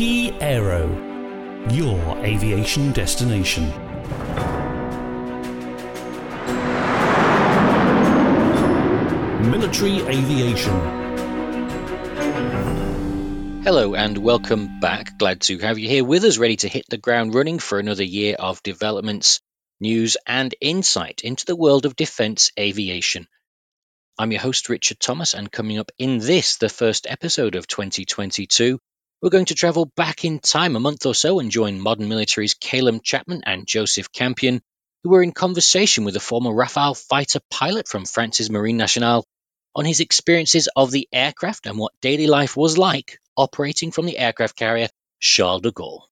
Key Aero, your aviation destination. Military Aviation. Hello and welcome back. Glad to have you here with us, ready to hit the ground running for another year of developments, news, and insight into the world of defence aviation. I'm your host, Richard Thomas, and coming up in this, the first episode of 2022, we're going to travel back in time a month or so and join Modern Military's Calum Chapman and Joseph Campion, who were in conversation with a former Rafale fighter pilot from France's Marine Nationale on his experiences of the aircraft and what daily life was like operating from the aircraft carrier Charles de Gaulle.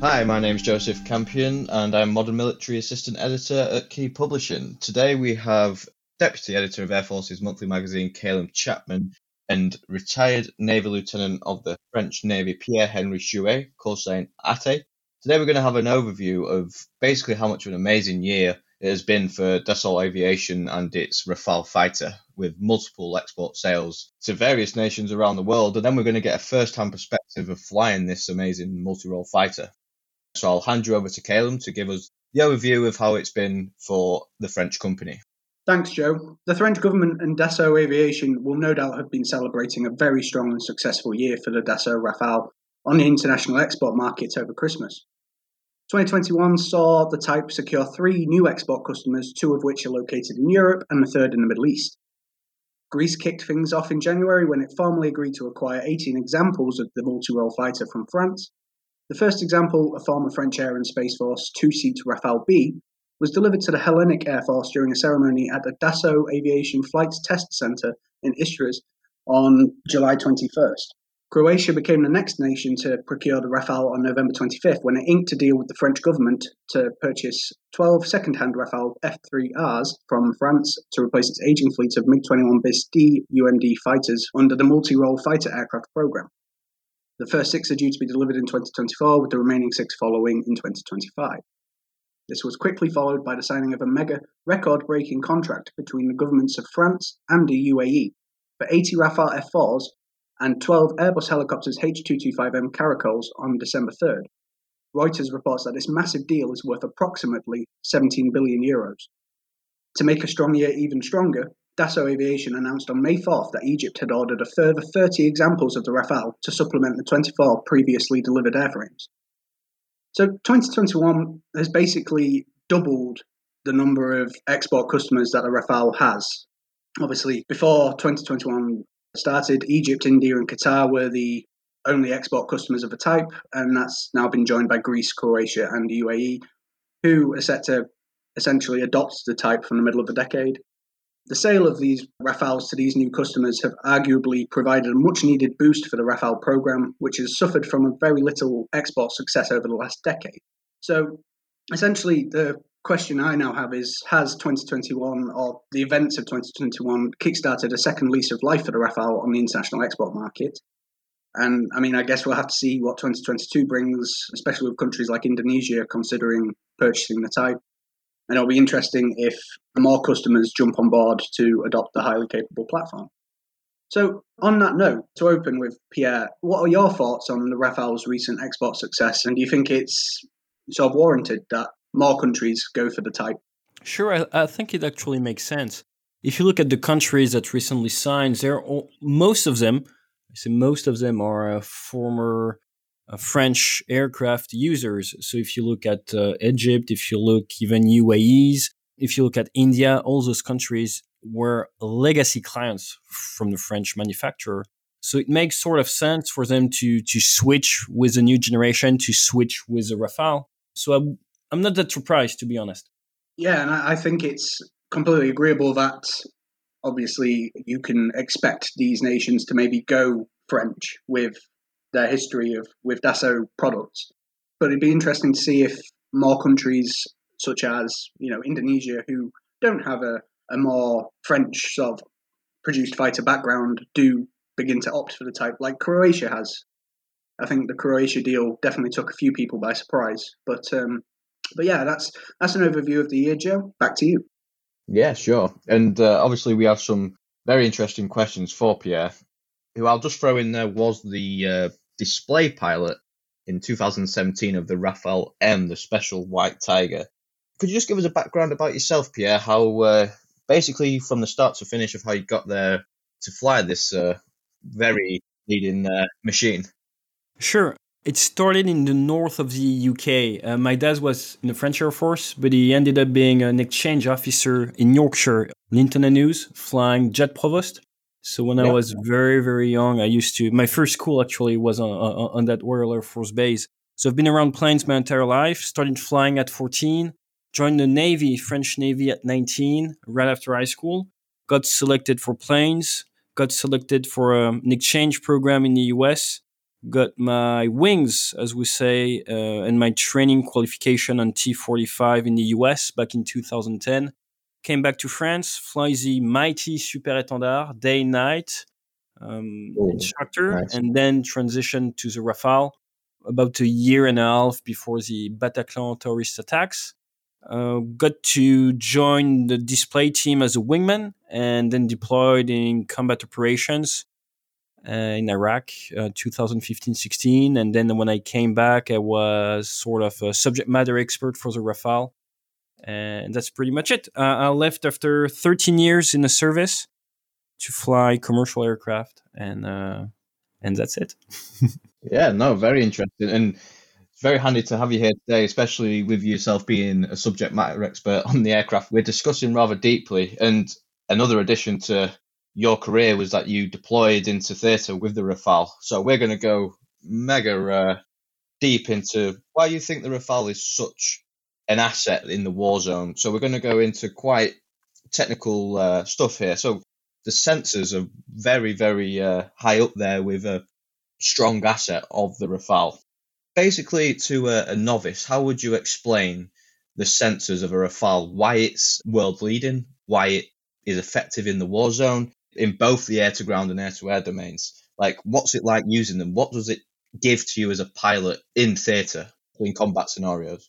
Hi, my name is Joseph Campion, and I'm Modern Military Assistant Editor at Key Publishing. Today we have Deputy Editor of Air Force's monthly magazine, Calum Chapman, and retired Naval Lieutenant of the French Navy, Pierre Henri Chuet, call sign Ate. Today we're going to have an overview of basically how much of an amazing year it has been for Dassault Aviation and its Rafale fighter, with multiple export sales to various nations around the world. And then we're going to get a first hand perspective of flying this amazing multi role fighter. So I'll hand you over to Calum to give us the overview of how it's been for the French company. Thanks, Joe. The French government and Dassault Aviation will no doubt have been celebrating a very strong and successful year for the Dassault Rafale on the international export market over Christmas. 2021 saw the type secure three new export customers, two of which are located in Europe and the third in the Middle East. Greece kicked things off in January when it formally agreed to acquire 18 examples of the multi role fighter from France. The first example, a former French Air and Space Force two seat Rafale B, was delivered to the Hellenic Air Force during a ceremony at the Dassault Aviation Flight Test Center in Istres on July 21st. Croatia became the next nation to procure the Rafale on November 25th when it inked a deal with the French government to purchase 12 second hand Rafale F 3Rs from France to replace its aging fleet of MiG 21 bis D UMD fighters under the multi role fighter aircraft program. The first six are due to be delivered in 2024, with the remaining six following in 2025. This was quickly followed by the signing of a mega record breaking contract between the governments of France and the UAE for 80 Rafale F 4s and 12 Airbus helicopters H225M Caracals on December 3rd. Reuters reports that this massive deal is worth approximately 17 billion euros. To make a strong year even stronger, Dassault Aviation announced on May 4th that Egypt had ordered a further 30 examples of the Rafale to supplement the 24 previously delivered airframes. So 2021 has basically doubled the number of export customers that the Rafale has. Obviously, before 2021 started, Egypt, India, and Qatar were the only export customers of the type, and that's now been joined by Greece, Croatia, and the UAE, who are set to essentially adopt the type from the middle of the decade. The sale of these Rafales to these new customers have arguably provided a much needed boost for the Rafale program, which has suffered from a very little export success over the last decade. So essentially, the question I now have is Has 2021 or the events of 2021 kickstarted a second lease of life for the Rafale on the international export market? And I mean, I guess we'll have to see what 2022 brings, especially with countries like Indonesia considering purchasing the type. And it'll be interesting if more customers jump on board to adopt the highly capable platform. So, on that note, to open with Pierre, what are your thoughts on the Rafale's recent export success? And do you think it's sort of warranted that more countries go for the type? Sure, I, I think it actually makes sense. If you look at the countries that recently signed, there most of them, I say most of them are uh, former French aircraft users. So if you look at uh, Egypt, if you look even UAEs, if you look at India, all those countries were legacy clients from the French manufacturer. So it makes sort of sense for them to to switch with a new generation, to switch with a Rafale. So I'm, I'm not that surprised, to be honest. Yeah, and I think it's completely agreeable that obviously you can expect these nations to maybe go French with their history of with Dassault products. But it'd be interesting to see if more countries, such as you know Indonesia, who don't have a, a more French sort of produced fighter background, do begin to opt for the type, like Croatia has. I think the Croatia deal definitely took a few people by surprise. But um, but yeah, that's that's an overview of the year, Joe. Back to you. Yeah, sure. And uh, obviously, we have some very interesting questions for Pierre, who I'll just throw in there was the uh, display pilot in 2017 of the Rafale M, the Special White Tiger. Could you just give us a background about yourself, Pierre? How uh, basically from the start to finish of how you got there to fly this uh, very leading uh, machine? Sure. It started in the north of the UK. Uh, my dad was in the French Air Force, but he ended up being an exchange officer in Yorkshire, Linton-on-Ouse, flying jet provost. So when yeah. I was very, very young, I used to, my first school actually was on, on, on that Royal Air Force base. So I've been around planes my entire life, started flying at 14, joined the Navy, French Navy at 19, right after high school, got selected for planes, got selected for um, an exchange program in the US, got my wings, as we say, uh, and my training qualification on T45 in the US back in 2010. Came back to France, fly the mighty Super Étendard day night um, Ooh, instructor, nice. and then transitioned to the Rafale about a year and a half before the Bataclan terrorist attacks. Uh, got to join the display team as a wingman and then deployed in combat operations uh, in Iraq, uh, 2015-16. And then when I came back, I was sort of a subject matter expert for the Rafale. And that's pretty much it. Uh, I left after 13 years in the service to fly commercial aircraft, and uh, and that's it. yeah, no, very interesting, and it's very handy to have you here today, especially with yourself being a subject matter expert on the aircraft. We're discussing rather deeply, and another addition to your career was that you deployed into theatre with the Rafale. So we're going to go mega uh, deep into why you think the Rafale is such an asset in the war zone. So we're going to go into quite technical uh, stuff here. So the sensors are very, very uh, high up there with a strong asset of the Rafale. Basically, to a, a novice, how would you explain the sensors of a Rafale? Why it's world leading? Why it is effective in the war zone? in both the air to ground and air to air domains. Like, what's it like using them? What does it give to you as a pilot in theatre in combat scenarios?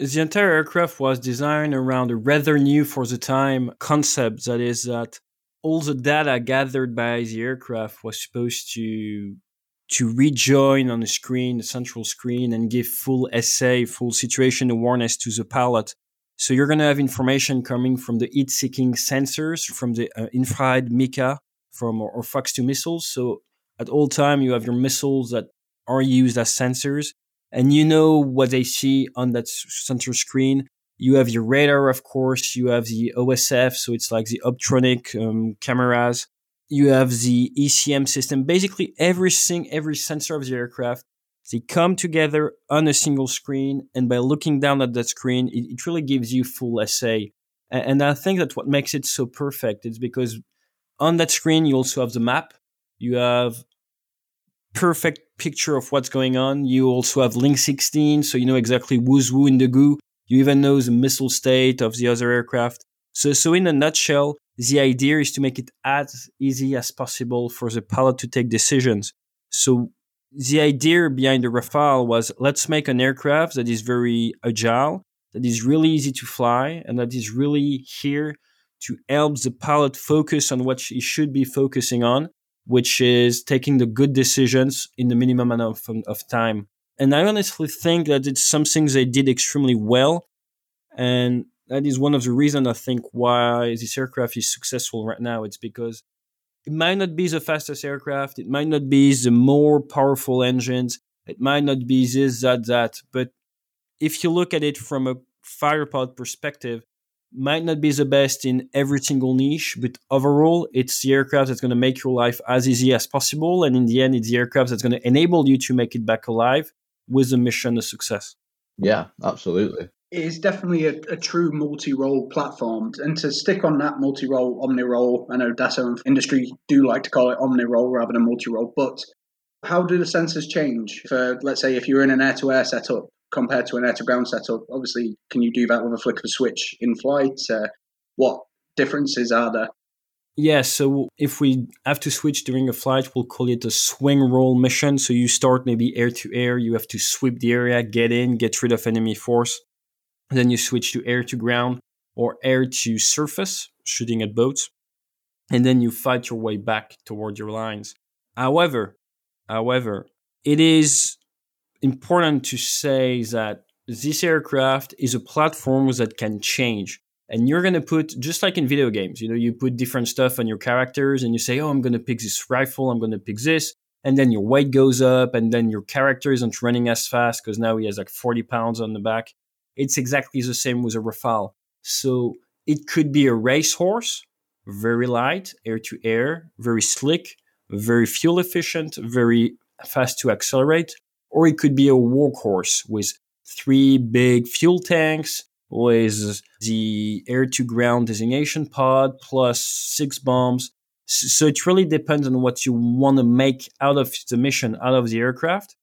The entire aircraft was designed around a rather new for the time concept that is that all the data gathered by the aircraft was supposed to to rejoin on the screen, the central screen, and give full essay, full situation awareness to the pilot so you're going to have information coming from the heat-seeking sensors, from the uh, infrared Mica, from or, or Fox 2 missiles. So at all time, you have your missiles that are used as sensors, and you know what they see on that center screen. You have your radar, of course. You have the OSF, so it's like the optronic um, cameras. You have the ECM system. Basically, everything, every sensor of the aircraft they come together on a single screen, and by looking down at that screen, it, it really gives you full SA. And, and I think that what makes it so perfect is because on that screen you also have the map, you have perfect picture of what's going on. You also have Link 16, so you know exactly who's who in the goo. You even know the missile state of the other aircraft. So, so in a nutshell, the idea is to make it as easy as possible for the pilot to take decisions. So the idea behind the Rafale was let's make an aircraft that is very agile, that is really easy to fly, and that is really here to help the pilot focus on what he should be focusing on, which is taking the good decisions in the minimum amount of, of time. And I honestly think that it's something they did extremely well. And that is one of the reasons I think why this aircraft is successful right now. It's because it might not be the fastest aircraft. It might not be the more powerful engines. It might not be this, that, that. But if you look at it from a firepod perspective, might not be the best in every single niche, but overall, it's the aircraft that's going to make your life as easy as possible. And in the end, it's the aircraft that's going to enable you to make it back alive with the mission a success. Yeah, absolutely it is definitely a, a true multi-role platform. And to stick on that multi-role, omni-role, I know Dassault and industry do like to call it omni-role rather than multi-role, but how do the sensors change for, let's say, if you're in an air-to-air setup compared to an air-to-ground setup? Obviously, can you do that with a flick of a switch in flight? Uh, what differences are there? Yeah, so if we have to switch during a flight, we'll call it a swing roll mission. So you start maybe air to air, you have to sweep the area, get in, get rid of enemy force. Then you switch to air to ground or air to surface, shooting at boats. And then you fight your way back toward your lines. However, however, it is important to say that this aircraft is a platform that can change. And you're going to put, just like in video games, you know, you put different stuff on your characters and you say, oh, I'm going to pick this rifle, I'm going to pick this. And then your weight goes up and then your character isn't running as fast because now he has like 40 pounds on the back. It's exactly the same with a Rafale. So it could be a racehorse, very light, air to air, very slick, very fuel efficient, very fast to accelerate, or it could be a workhorse with three big fuel tanks, with the air to ground designation pod plus six bombs. So it really depends on what you want to make out of the mission, out of the aircraft.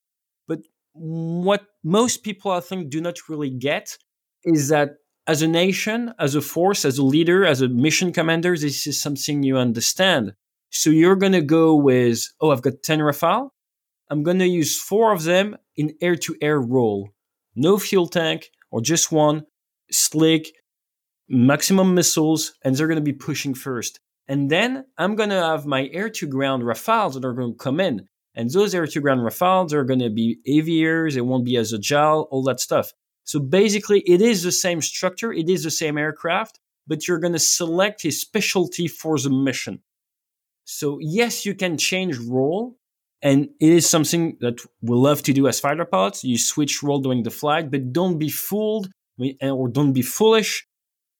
But what most people, I think, do not really get is that as a nation, as a force, as a leader, as a mission commander, this is something you understand. So you're going to go with, oh, I've got 10 Rafale. I'm going to use four of them in air to air role. No fuel tank or just one, slick, maximum missiles, and they're going to be pushing first. And then I'm going to have my air to ground Rafales that are going to come in. And those air to ground Rafales are going to be aviators, they won't be as agile, all that stuff. So basically, it is the same structure, it is the same aircraft, but you're going to select a specialty for the mission. So yes, you can change role, and it is something that we love to do as fighter pilots. You switch role during the flight, but don't be fooled eh, or don't be foolish.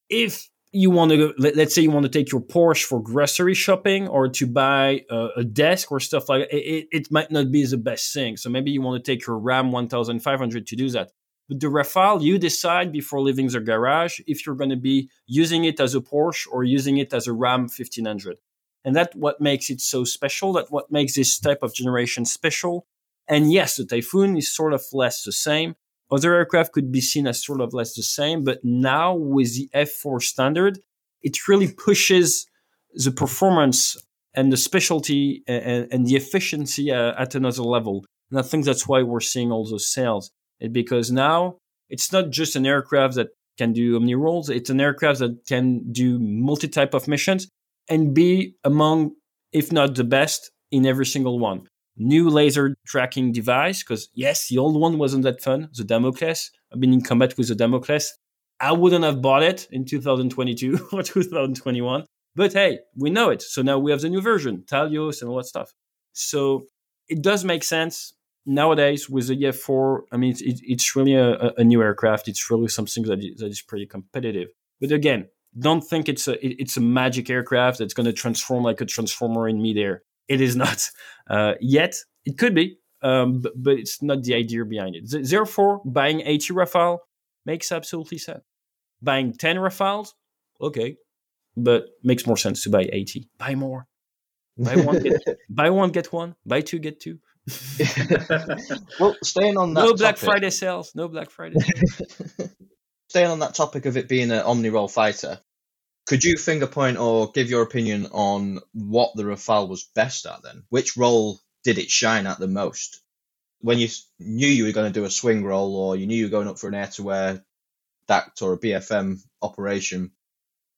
If you want to go, let, us say you want to take your Porsche for grocery shopping or to buy a, a desk or stuff like that, it, it might not be the best thing. So maybe you want to take your Ram 1500 to do that. But the Rafale, you decide before leaving the garage if you're going to be using it as a Porsche or using it as a Ram 1500. And that's what makes it so special. That what makes this type of generation special. And yes, the Typhoon is sort of less the same. Other aircraft could be seen as sort of less the same, but now with the F4 standard, it really pushes the performance and the specialty and, and the efficiency uh, at another level. And I think that's why we're seeing all those sales because now it's not just an aircraft that can do omni roles. It's an aircraft that can do multi type of missions and be among, if not the best in every single one. New laser tracking device, because yes, the old one wasn't that fun. The Damocles. I've been in combat with the Damocles. I wouldn't have bought it in 2022 or 2021. But hey, we know it. So now we have the new version, Talios and all that stuff. So it does make sense nowadays with the EF4, I mean, it's, it's really a, a, new aircraft. It's really something that is, that is pretty competitive. But again, don't think it's a it's a magic aircraft that's going to transform like a transformer in midair. It is not uh, yet. It could be, um, but, but, it's not the idea behind it. Therefore, buying 80 Rafale makes absolutely sense. Buying 10 Rafales, okay, but makes more sense to buy 80. Buy more. Buy one, get, buy one, get one. Buy two, get two. well, staying on that. No Black topic, Friday sales. No Black Friday. staying on that topic of it being an omni role fighter, could you finger point or give your opinion on what the Rafale was best at then? Which role did it shine at the most? When you knew you were going to do a swing role or you knew you were going up for an air to air DACT or a BFM operation,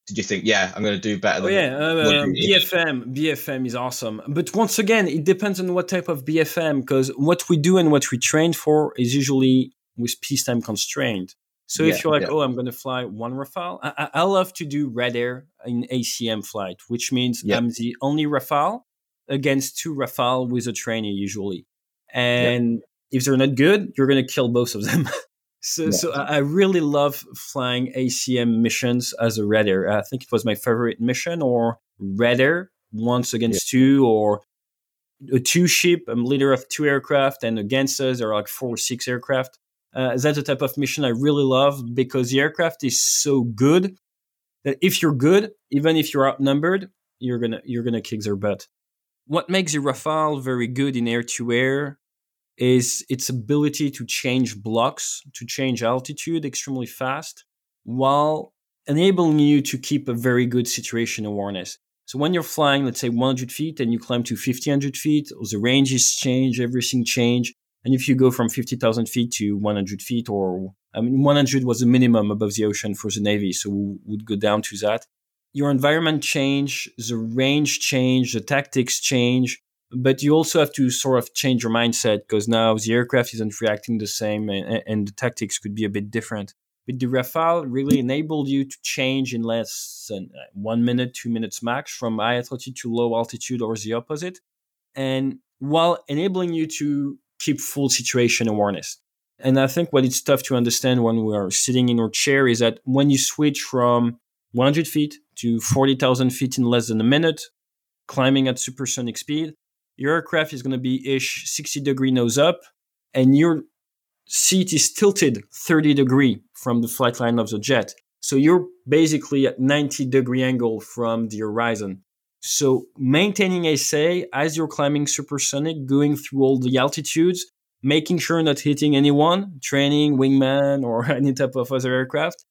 did you think, yeah, I'm going to do better? Oh, yeah, uh, BFM, BFM is awesome. But once again, it depends on what type of BFM, because what we do and what we train for is usually with peacetime constraint. So yeah, if you're like, yeah. oh, I'm going to fly one Rafale, I, I, love to do red air in ACM flight, which means yeah. I'm the only Rafale against two Rafale with a trainer usually. And if they're not good, you're going to kill both of them. So, so I really love flying ACM missions as a red air. I think it was my favorite mission, or red air once against two, or a two ship. I'm leader of two aircraft, and against us there are like four or six aircraft. Uh, that's the type of mission I really love because the aircraft is so good that if you're good, even if you're outnumbered, you're gonna you're gonna kick their butt. What makes the Rafale very good in air to air is its ability to change blocks, to change altitude extremely fast, while enabling you to keep a very good situation awareness. So when you're flying, let's say 100 feet and you climb to 1500 feet, the ranges change, everything change. And if you go from 50,000 feet to 100 feet, or I mean, 100 was the minimum above the ocean for the Navy, so we would go down to that. Your environment change, the range change, the tactics change, but you also have to sort of change your mindset because now the aircraft isn't reacting the same and, and, the tactics could be a bit different. But the Rafale really enabled you to change in less than uh, one minute, two minutes max from high altitude to low altitude or the opposite. And while enabling you to keep full situation awareness. And I think what it's tough to understand when we are sitting in our chair is that when you switch from 100 feet to 40,000 feet in less than a minute, climbing at supersonic speed, your aircraft is going to be ish 60 degree nose up and your seat is tilted 30 degree from the flight line of the jet. So you're basically at 90 degree angle from the horizon. So maintaining SA as you're climbing supersonic, going through all the altitudes, making sure not hitting anyone, training, wingman, or any type of other aircraft,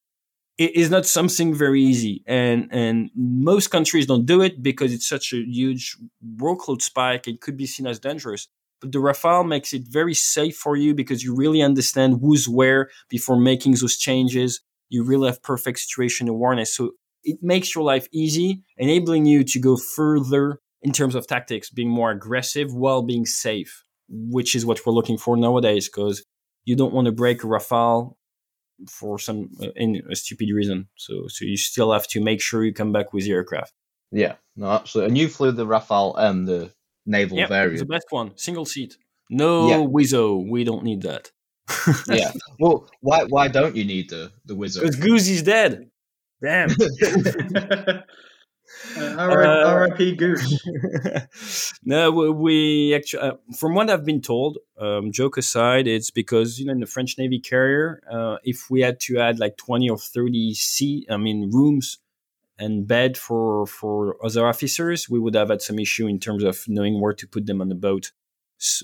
it is not something very easy. And and most countries don't do it because it's such a huge workload spike. It could be seen as dangerous. But the Rafale makes it very safe for you because you really understand who's where before making those changes. You really have perfect situation awareness. So it makes your life easy, enabling you to go further in terms of tactics, being more aggressive while being safe, which is what we're looking for nowadays because you don't want to break a Rafale for some uh, in a stupid reason. So so you still have to make sure you come back with your aircraft. Yeah, no, absolutely. And you flew the Rafale and the naval yep, variant. the best one, single seat. No yeah. Wizzo, we don't need that. yeah. Well, why why don't you need the the Wizzo? Because Goosey's dead. Damn. Uh, R.I.P. Goose. no, we actually, uh, from what I've been told, um, joke aside, it's because you know in the French Navy carrier, uh, if we had to add like twenty or thirty seat, I mean rooms and bed for for other officers, we would have had some issue in terms of knowing where to put them on the boat.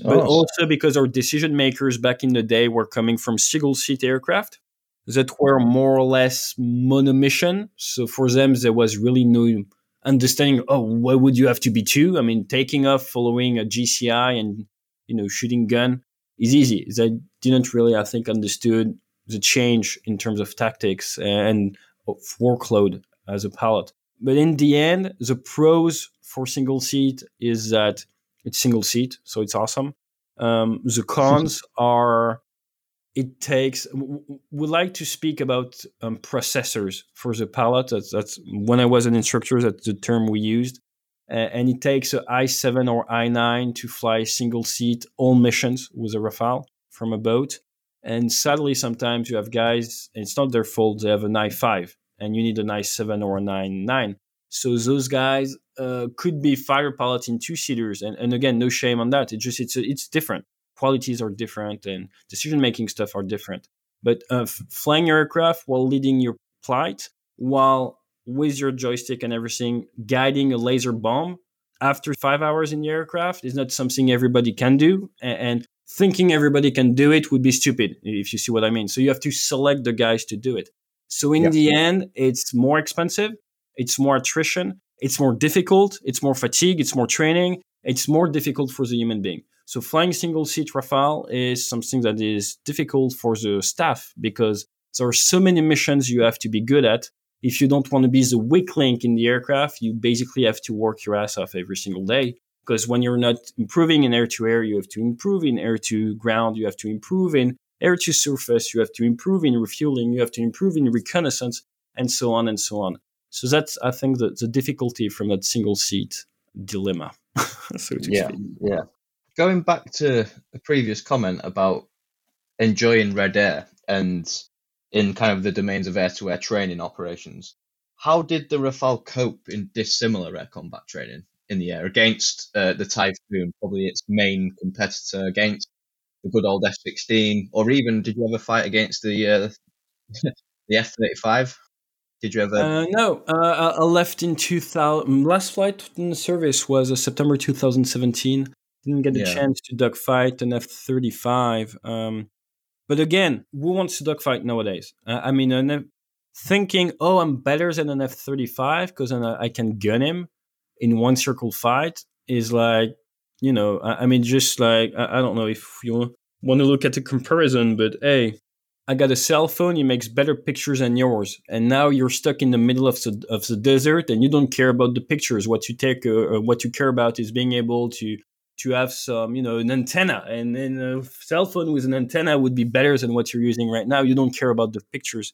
But oh. also because our decision makers back in the day were coming from single seat aircraft that were more or less monomission. So for them, there was really no understanding. Oh, why would you have to be two? I mean, taking off following a GCI and you know shooting gun is easy. They didn't really, I think, understood the change in terms of tactics and of workload as a pilot. But in the end, the pros for single seat is that it's single seat, so it's awesome. Um, the cons are it takes we like to speak about um, processors for the pilot that's, that's when i was an instructor that's the term we used. Uh, and it takes an i7 or i9 to fly single seat all missions with a rafale from a boat. And sadly sometimes you have guys it's not their fault they have an i5 and you need an i7 or an i9 so those guys uh, could be fighter pilots in two seaters. And, and again no shame on that. It just it's it's different qualities are different and decision making stuff are different. But uh, flying your aircraft while leading your flight, while with your joystick and everything, guiding a laser bomb after five hours in the aircraft is not something everybody can do. And, and thinking everybody can do it would be stupid, if you see what I mean. So you have to select the guys to do it. So in yeah. the end, it's more expensive, it's more attrition, it's more difficult, it's more fatigue, it's more training, it's more difficult for the human being. So flying single seat Rafale is something that is difficult for the staff because there are so many missions you have to be good at. If you don't want to be the weak link in the aircraft, you basically have to work your ass off every single day. Because when you're not improving in air to air, you have to improve in air to ground, you have to improve in air to surface, you have to improve in refueling, you have to improve in reconnaissance, and so on and so on. So that's, I think, the, the difficulty from that single seat dilemma. so yeah, speak. yeah going back to a previous comment about enjoying red air and in kind of the domains of air-to-air training operations, how did the Rafale cope in dissimilar air combat training in the air against uh, the Typhoon, probably its main competitor, against the good old F-16, or even did you ever fight against the uh, the F-35? Did you ever? Uh, no, uh, I left in 2000. Last flight in the service was uh, September 2017. Didn't get the yeah. chance to dogfight an F thirty five. Um, but again, who wants to dogfight nowadays? Uh, I mean, an thinking, oh, I'm better than an F thirty five because I can gun him in one circle fight is like, you know, I, I mean, just like I, I don't know if you want to look at the comparison, but hey, I got a cell phone. It makes better pictures than yours, and now you're stuck in the middle of the of the desert, and you don't care about the pictures. What you take, uh, what you care about is being able to to have some, you know, an antenna, and, and a cell phone with an antenna would be better than what you're using right now. You don't care about the pictures.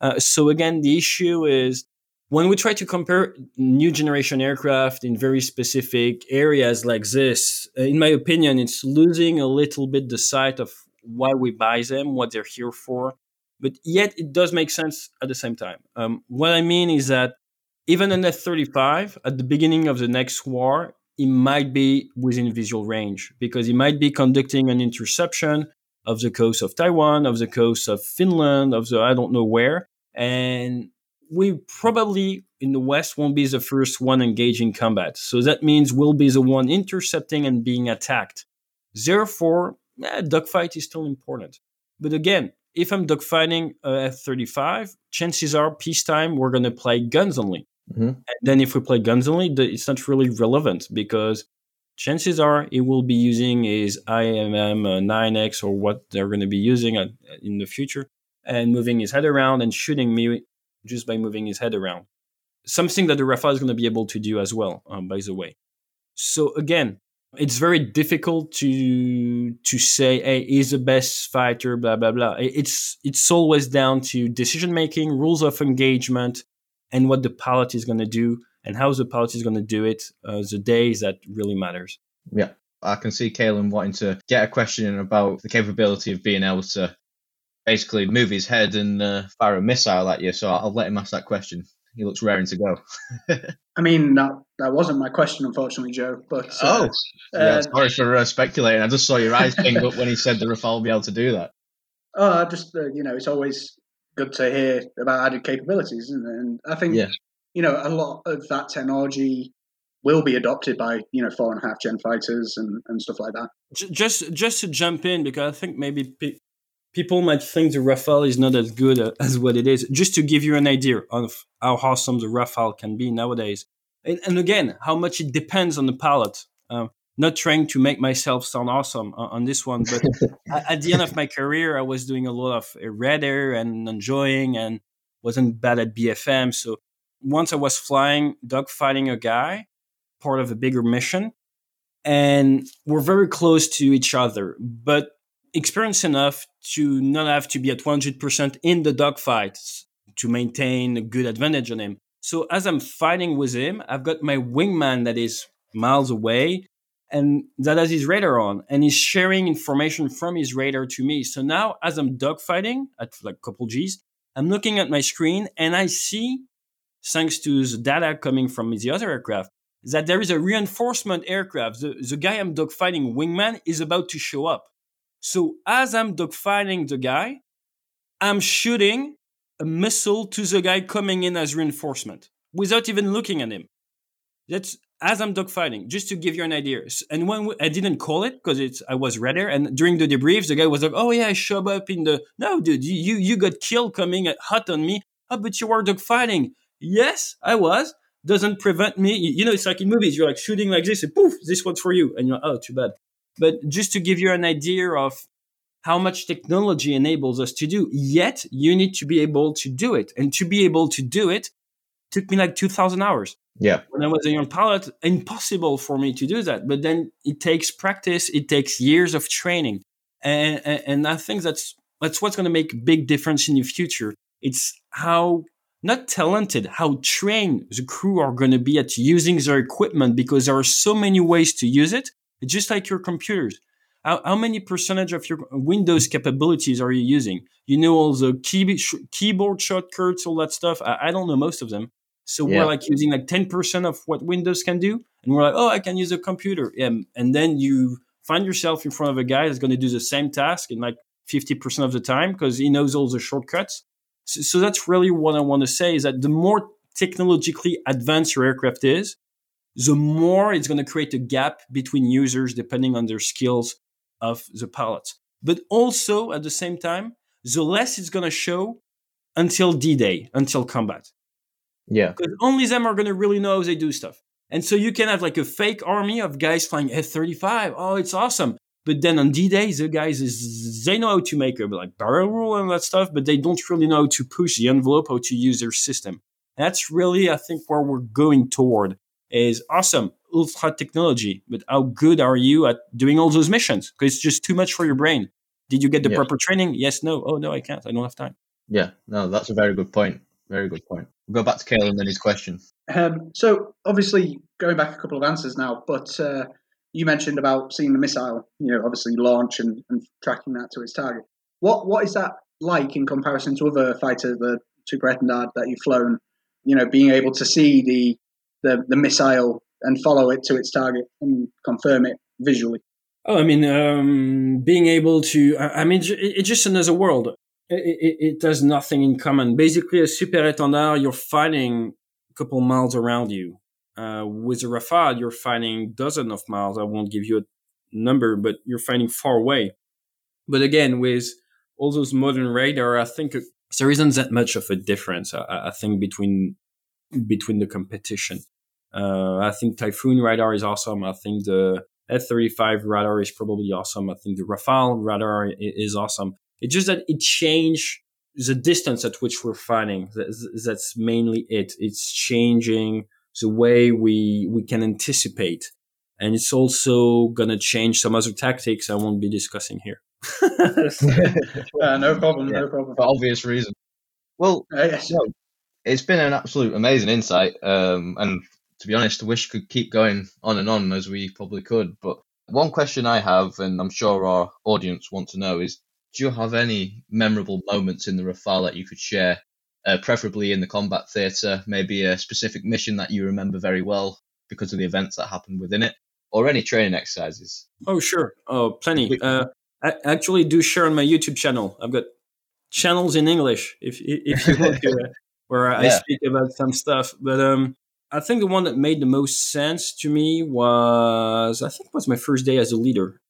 Uh, so again, the issue is when we try to compare new generation aircraft in very specific areas like this, uh, in my opinion, it's losing a little bit the sight of why we buy them, what they're here for. But yet, it does make sense at the same time. Um, what I mean is that even an F 35 at the beginning of the next war, it might be within visual range because it might be conducting an interception of the coast of Taiwan, of the coast of Finland, of the I don't know where. And we probably in the West won't be the first one engaging combat. So that means we'll be the one intercepting and being attacked. Therefore, eh, dogfight is still important. But again, if I'm dogfighting a F-35, chances are peacetime we're going to play guns only. Mm-hmm. And then if we play guns only, it's not really relevant because chances are it will be using is AIM 9X or what they're going to be using in the future and moving his head around and shooting me just by moving his head around. Something that the Rafale is going to be able to do as well, um, by the way. So again, it's very difficult to to say, "Hey, he's the best fighter." Blah blah blah. It's it's always down to decision making, rules of engagement, and what the pilot is going to do, and how the pilot is going to do it. Uh, the days that really matters. Yeah, I can see Calum wanting to get a question in about the capability of being able to basically move his head and uh, fire a missile at you. So I'll let him ask that question. He looks raring to go. I mean, that that wasn't my question, unfortunately, Joe. But uh, oh, yeah, uh, sorry for uh, speculating. I just saw your eyes ping up when he said the Rafale will be able to do that. Oh, just uh, you know, it's always good to hear about added capabilities, isn't it? And I think yeah. you know a lot of that technology will be adopted by you know four and a half gen fighters and, and stuff like that. Just just to jump in because I think maybe people might think the Rafale is not as good as what it is. Just to give you an idea of how awesome the Rafale can be nowadays, and, and again, how much it depends on the pilot. Um, not trying to make myself sound awesome on, on this one, but at the end of my career, I was doing a lot of uh, red air and enjoying, and wasn't bad at BFM. So once I was flying, dogfighting a guy, part of a bigger mission, and we're very close to each other, but experienced enough to not have to be at 100% in the dogfights to maintain a good advantage on him. So as I'm fighting with him, I've got my wingman that is miles away and that has his radar on and he's sharing information from his radar to me. So now as I'm dogfighting at like a couple G's, I'm looking at my screen and I see, thanks to the data coming from the other aircraft, that there is a reinforcement aircraft. The, the guy I'm dogfighting, wingman, is about to show up. So as I'm dogfighting the guy, I'm shooting a missile to the guy coming in as reinforcement without even looking at him. That's as I'm dogfighting, just to give you an idea. And when we, I didn't call it because it's I was red air, and during the debriefs, the guy was like, "Oh yeah, I showed up in the no, dude, you you, got killed coming at, hot on me. Oh, but you were dogfighting. Yes, I was. Doesn't prevent me. You, you know, it's like in movies, you're like shooting like this, and poof, this one's for you, and you're like, oh, too bad. But just to give you an idea of how much technology enables us to do, yet you need to be able to do it. And to be able to do it took me like 2000 hours. Yeah. When I was a young pilot, impossible for me to do that. But then it takes practice. It takes years of training. And, and, and I think that's, that's what's going to make a big difference in the future. It's how not talented, how trained the crew are going to be at using their equipment because there are so many ways to use it it's just like your computers. How, how, many percentage of your Windows capabilities are you using? You know all the key, sh- keyboard shortcuts, all that stuff. I, I, don't know most of them. So yeah. we're like using like 10% of what Windows can do. And we're like, oh, I can use a computer. and then you find yourself in front of a guy that's going to do the same task in like 50% of the time because he knows all the shortcuts. So, so that's really what I want to say is that the more technologically advanced your aircraft is, the more it's going to create a gap between users depending on their skills of the pilots. But also at the same time, the less it's going to show until D-Day, until combat. Yeah. Because only them are going to really know how they do stuff. And so you can have like a fake army of guys flying F-35. Oh, it's awesome. But then on D-Day, the guys is they know how to make a like barrel roll and that stuff, but they don't really know how to push the envelope, how to use their system. That's really, I think, where we're going toward is awesome, ultra technology, but how good are you at doing all those missions? Because it's just too much for your brain. Did you get the Yeah. proper training? Yes, no. Oh no, I can't. I don't have time. Yeah, no, that's a very good point. Very good point. We'll go back to Calum and then his question. Um, so obviously going back a couple of answers now, but uh, you mentioned about seeing the missile, you know, obviously launch and, and tracking that to its target. What what is that like in comparison to other fighters, the Super Etendard that you've flown? You know, being able to see the, the the missile and follow it to its target and confirm it visually. Oh, I mean, um, being able to, I I mean, it- it's just another world. It, it, has nothing in common. Basically, a super étendard, you're fighting a couple miles around you. Uh, with a Rafale, you're fighting dozens of miles. I won't give you a number, but you're fighting far away. But again, with all those modern radar, I think there isn't that much of a difference. I, I think between between the competition. Uh, I think Typhoon radar is awesome. I think the F-35 radar is probably awesome. I think the Rafale radar is awesome. It's just that it changed the distance at which we're fighting. That's, that's mainly it. It's changing the way we we can anticipate, and it's also gonna change some other tactics I won't be discussing here. Uh, no problem, Yeah. no problem. For obvious reason. Well, Uh, yes. no, it's been an absolute amazing insight. Um, and to be honest, I wish could keep going on and on as we probably could. But one question I have, and I'm sure our audience want to know, is do you have any memorable moments in the Rafale that you could share? Uh, preferably in the combat theatre, maybe a specific mission that you remember very well because of the events that happened within it, or any training exercises. Oh, sure. Oh, plenty. Uh, I actually do share on my YouTube channel. I've got channels in English if if you want to, uh, where I Yeah. speak about some stuff. But um, I think the one that made the most sense to me was I think it was my first day as a leader.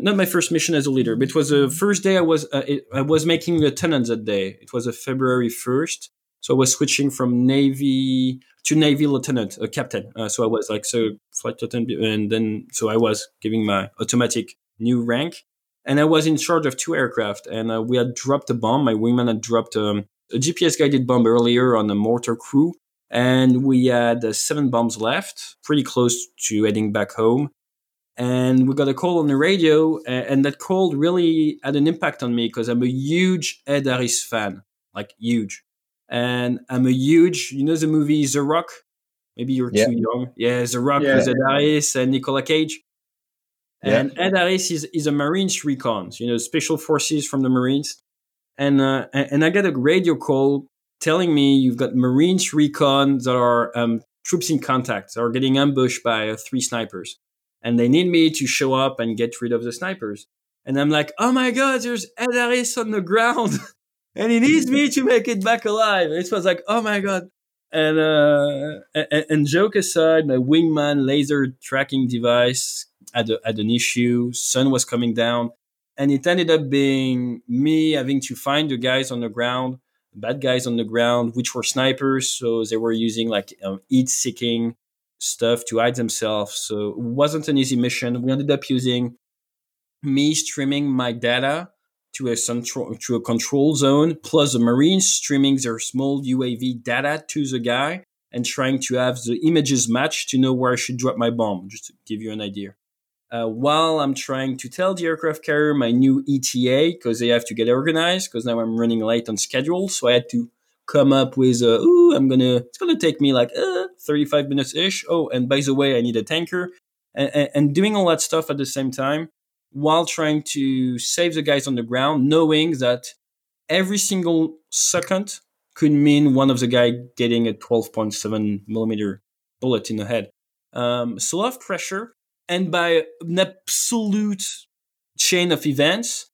Not my first mission as a leader, but it was the first day I was uh, it, I was making lieutenant that day. It was a February first, so I was switching from Navy to Navy lieutenant, a captain. Uh, so I was like so flight lieutenant, and then so I was giving my automatic new rank, and I was in charge of two aircraft. And uh, we had dropped a bomb. My wingman had dropped um, a GPS guided bomb earlier on the mortar crew, and we had uh, seven bombs left, pretty close to heading back home. And we got a call on the radio, and that call really had an impact on me because I'm a huge Ed Harris fan, like huge. And I'm a huge, you know, the movie The Rock. Maybe you're Yeah. too young. Yeah, The Rock Yeah. with Ed Harris and Nicolas Cage. Yeah. And Ed Harris is, is a Marines recon, you know, special forces from the Marines. And, uh, and and I got a radio call telling me you've got Marines recon that are um, troops in contact, that are getting ambushed by uh, three snipers. And they need me to show up and get rid of the snipers. And I'm like, oh my God, there's Ed Harris on the ground. and he needs me to make it back alive. It was like, oh my God. And, uh, and, and joke aside, my wingman laser tracking device had, a, had an issue. Sun was coming down. And it ended up being me having to find the guys on the ground, bad guys on the ground, which were snipers. So they were using like um, heat seeking stuff to hide themselves. So it wasn't an easy mission. We ended up using me streaming my data to a central to a control zone, plus the Marines streaming their small UAV data to the guy and trying to have the images match to know where I should drop my bomb, just to give you an idea. Uh, while I'm trying to tell the aircraft carrier my new ETA because they have to get organized because now I'm running late on schedule, so I had to come up with uh, ooh I'm gonna it's gonna take me like uh, 35 minutes ish. Oh, and by the way, I need a tanker and, and, doing all that stuff at the same time while trying to save the guys on the ground, knowing that every single second could mean one of the guy getting a 12.7 millimeter bullet in the head. Um, so a lot of pressure, and by an absolute chain of events,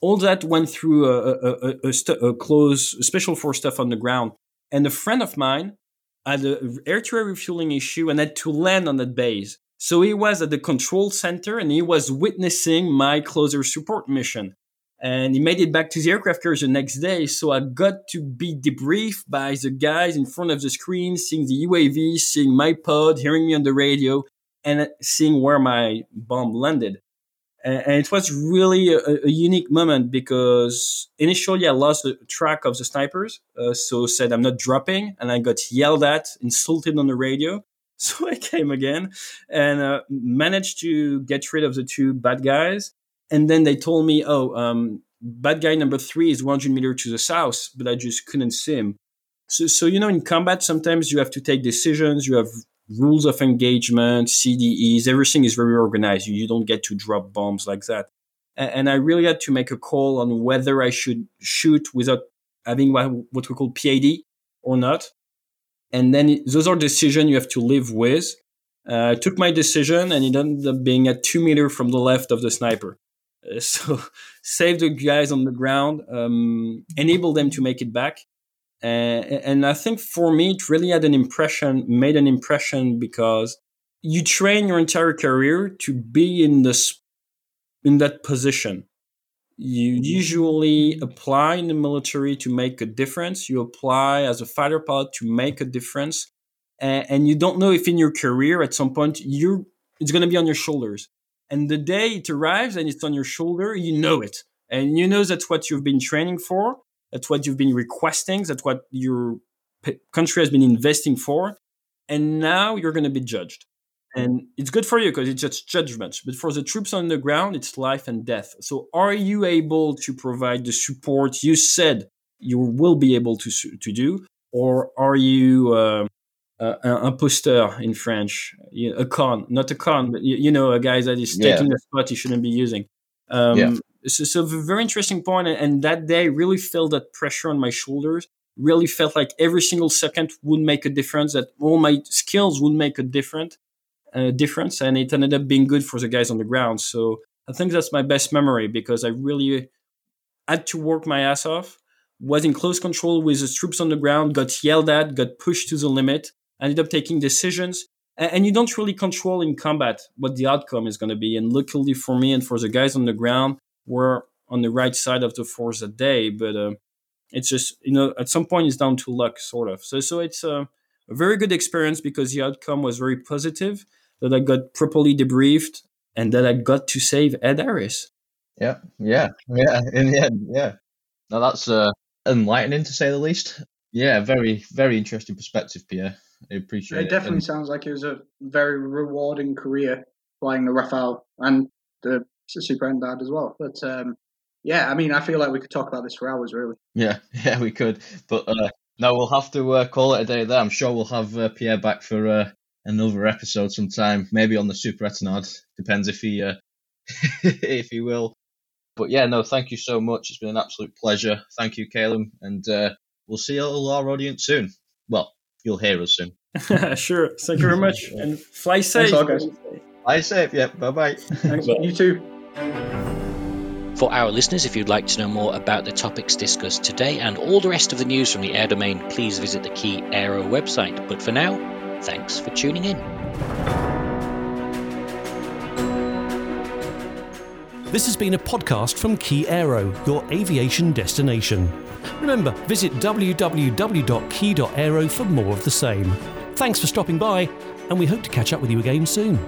all that went through a, a, a, st- a close special force stuff on the ground. And a friend of mine had an air-to-air refueling issue and had to land on that base. So he was at the control center and he was witnessing my close air support mission. And he made it back to the aircraft carrier the next day. So I got to be debriefed by the guys in front of the screen, seeing the UAV, seeing my pod, hearing me on the radio, and seeing where my bomb landed. And, it was really a, a, unique moment because initially I lost the track of the snipers. Uh, so said I'm not dropping and I got yelled at, insulted on the radio. So I came again and uh, managed to get rid of the two bad guys. And then they told me, oh, um, bad guy number three is 100 meters to the south, but I just couldn't see him. So, so, you know, in combat, sometimes you have to take decisions. You have rules of engagement, CDEs, everything is very organized. You, don't get to drop bombs like that. And, I really had to make a call on whether I should shoot without having what, we call PID or not. And then those are decisions you have to live with. Uh, I took my decision and it ended up being at two meters from the left of the sniper. Uh, so save the guys on the ground, um, enable them to make it back. Uh, and I think for me, it really had an impression, made an impression because you train your entire career to be in this, in that position. You usually apply in the military to make a difference. You apply as a fighter pilot to make a difference. And, and you don't know if in your career at some point you it's going to be on your shoulders. And the day it arrives and it's on your shoulder, you know it. And you know that's what you've been training for. That's what you've been requesting. That's what your country has been investing for. And now you're going to be judged and it's good for you because it's just judgment but for the troops on the ground it's life and death so are you able to provide the support you said you will be able to to do or are you uh, uh, un imposteur in french a con not a con but you, you know a guy that is taking yeah. a spot he shouldn't be using um, yeah. So, so very interesting point and that day really felt that pressure on my shoulders really felt like every single second would make a difference that all my skills would make a different uh, difference, and it ended up being good for the guys on the ground. So I think that's my best memory because I really had to work my ass off, was in close control with the troops on the ground, got yelled at, got pushed to the limit, ended up taking decisions. And you don't really control in combat what the outcome is going to be. And luckily for me and for the guys on the ground, we're on the right side of the force that day. But uh, it's just, you know, at some point it's down to luck, sort of. So, so it's uh, a very good experience because the outcome was very positive that I got properly debriefed and that I got to save Ed Harris. Yeah, yeah, yeah. In the end, yeah. Now that's uh, enlightening to say the least. Yeah, very, very interesting perspective, Pierre. I appreciate it. It definitely and, sounds like it was a very rewarding career flying the Rafale and the Super Etendard as well. But um, yeah, I mean, I feel like we could talk about this for hours, really. Yeah, yeah, we could. But uh, no, we'll have to uh, call it a day there. I'm sure we'll have uh, Pierre back for uh, another episode sometime, maybe on the Super Etendard. Depends if he uh, if he will. But yeah, no, thank you so much. It's been an absolute pleasure. Thank you, Calum, and uh, we'll see all our audience soon. Well, you'll hear us soon. sure. Thank you very much, and fly safe. Thanks, guys. fly safe. Yeah. Bye bye. Thanks. You too. For our listeners, if you'd like to know more about the topics discussed today and all the rest of the news from the air domain, please visit the Key Aero website. But for now, Thanks for tuning in. This has been a podcast from Key Aero, your aviation destination. Remember, visit www.key.aero for more of the same. Thanks for stopping by, and we hope to catch up with you again soon.